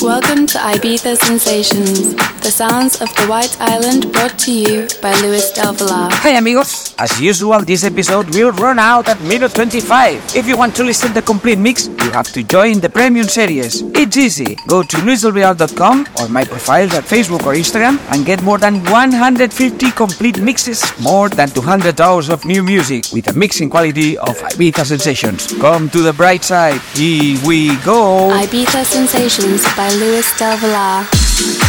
Welcome to Ibiza Sensations, the sounds of the White Island brought to you by Luis Del Villar. Hi amigos! As usual, this episode will run out at minute 25. If you want to listen the complete mix, you have to join the premium series. It's easy. Go to luisdelvillar.com or my profiles at Facebook or Instagram and get more than 150 complete mixes, more than 200 hours of new music with a mixing quality of Ibiza Sensations. Come to the bright side. Here we go! Ibiza Sensations by Luis Del Villar.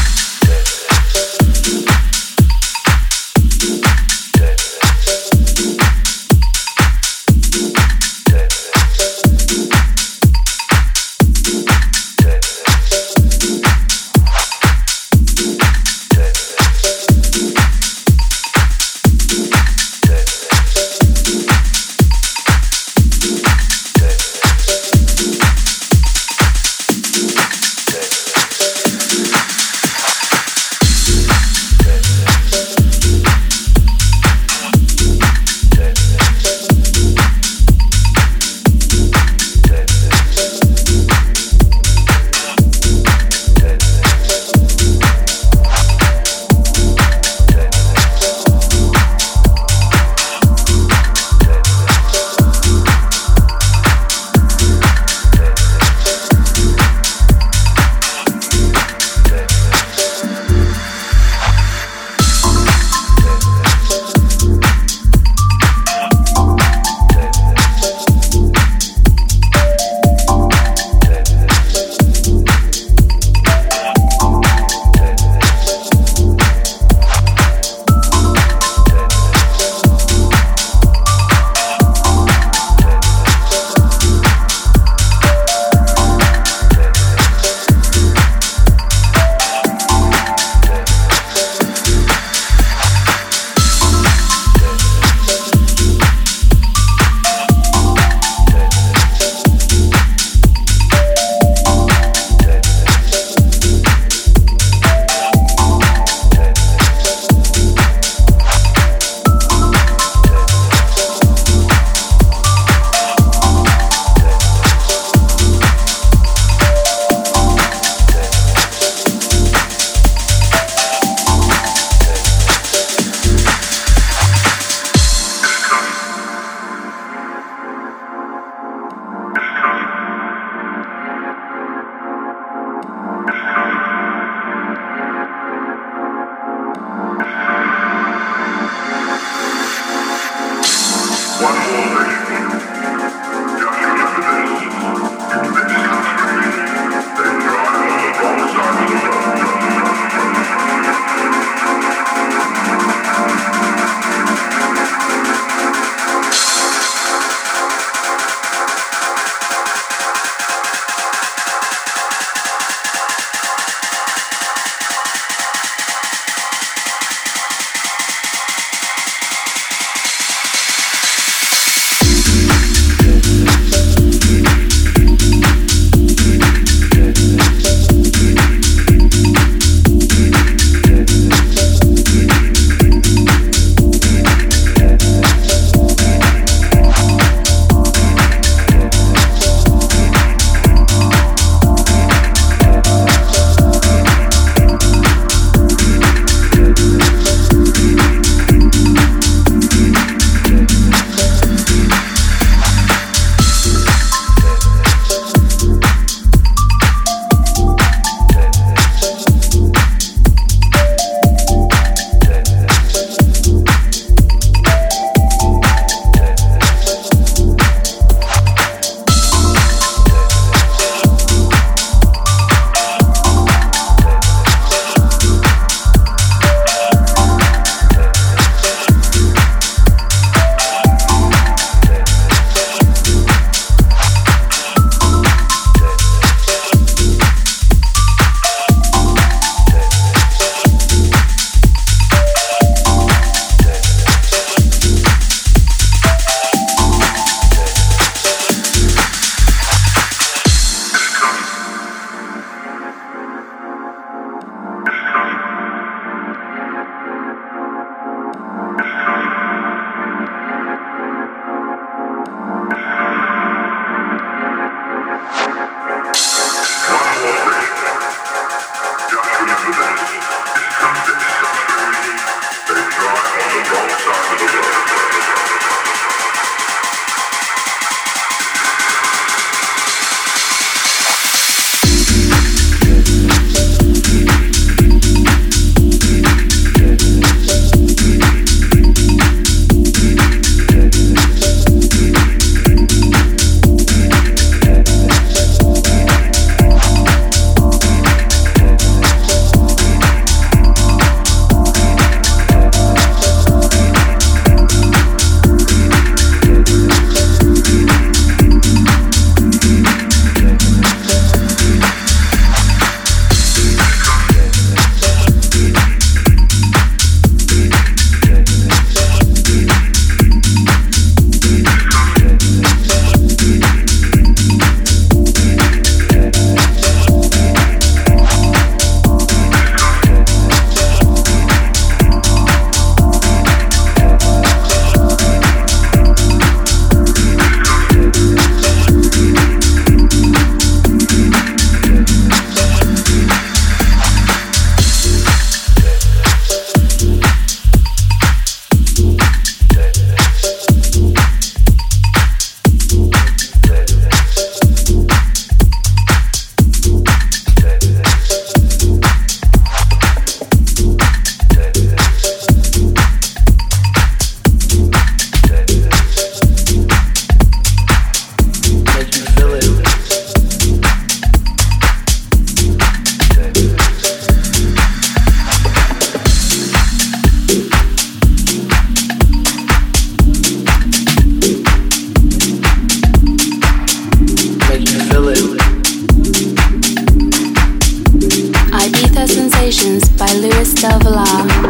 By Luis Del Villar.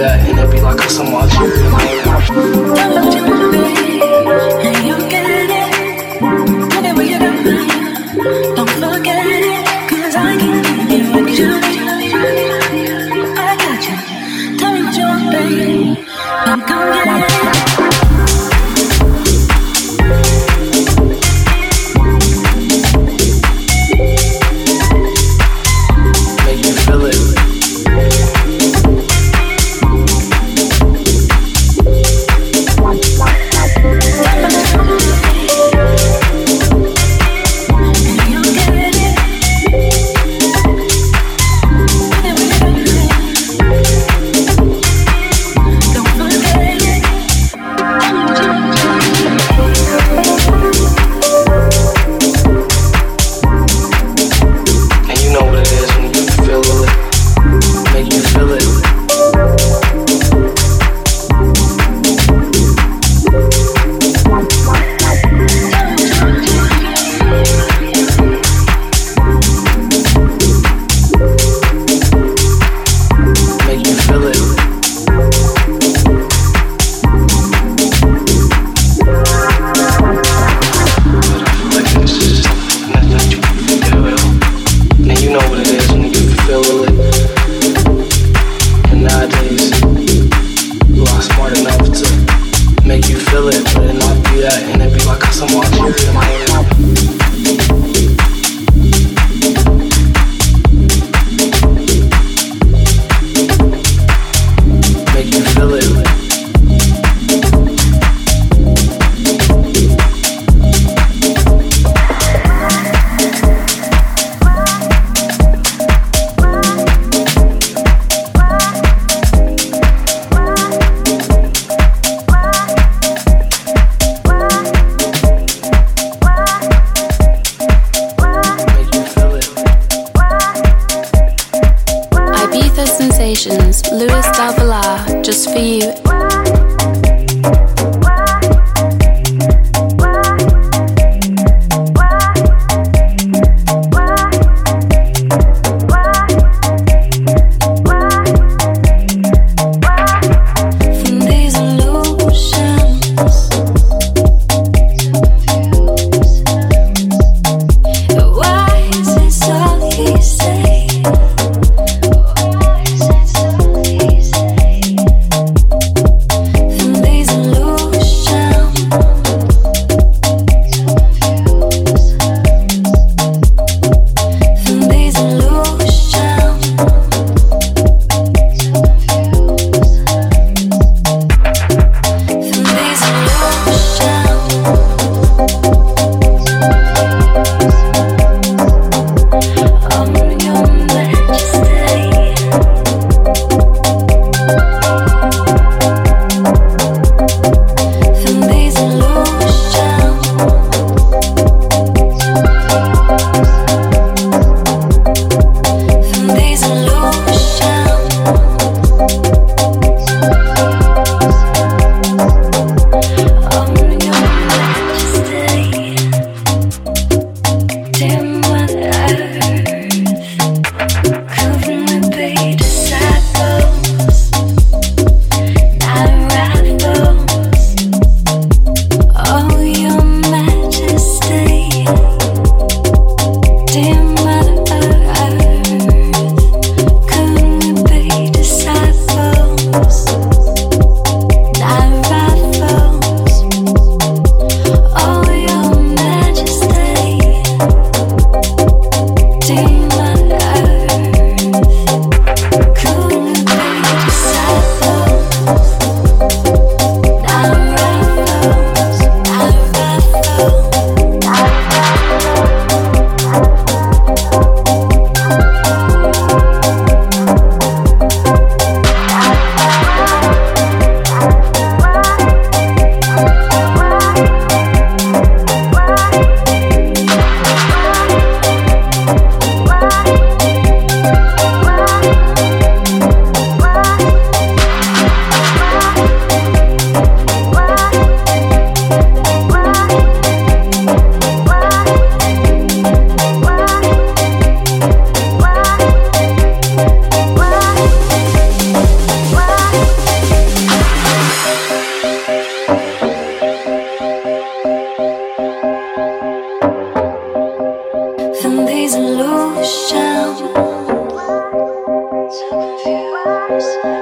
and it'll be like I'm Algeria. for you. him when I years.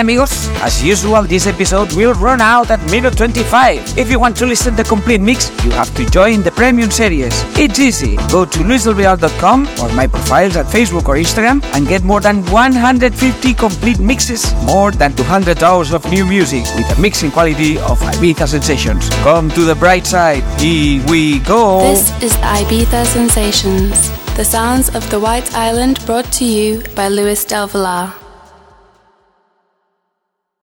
Amigos. As usual, this episode will run out at minute 25. If you want to listen the complete mix, you have to join the premium series. It's easy. Go to luisdelvillar.com or my profiles at Facebook or Instagram and get more than 150 complete mixes, more than 200 hours of new music with a mixing quality of Ibiza sensations. Come to the bright side. Here we go. This is Ibiza Sensations, the sounds of the White Island brought to you by Luis Del Villar.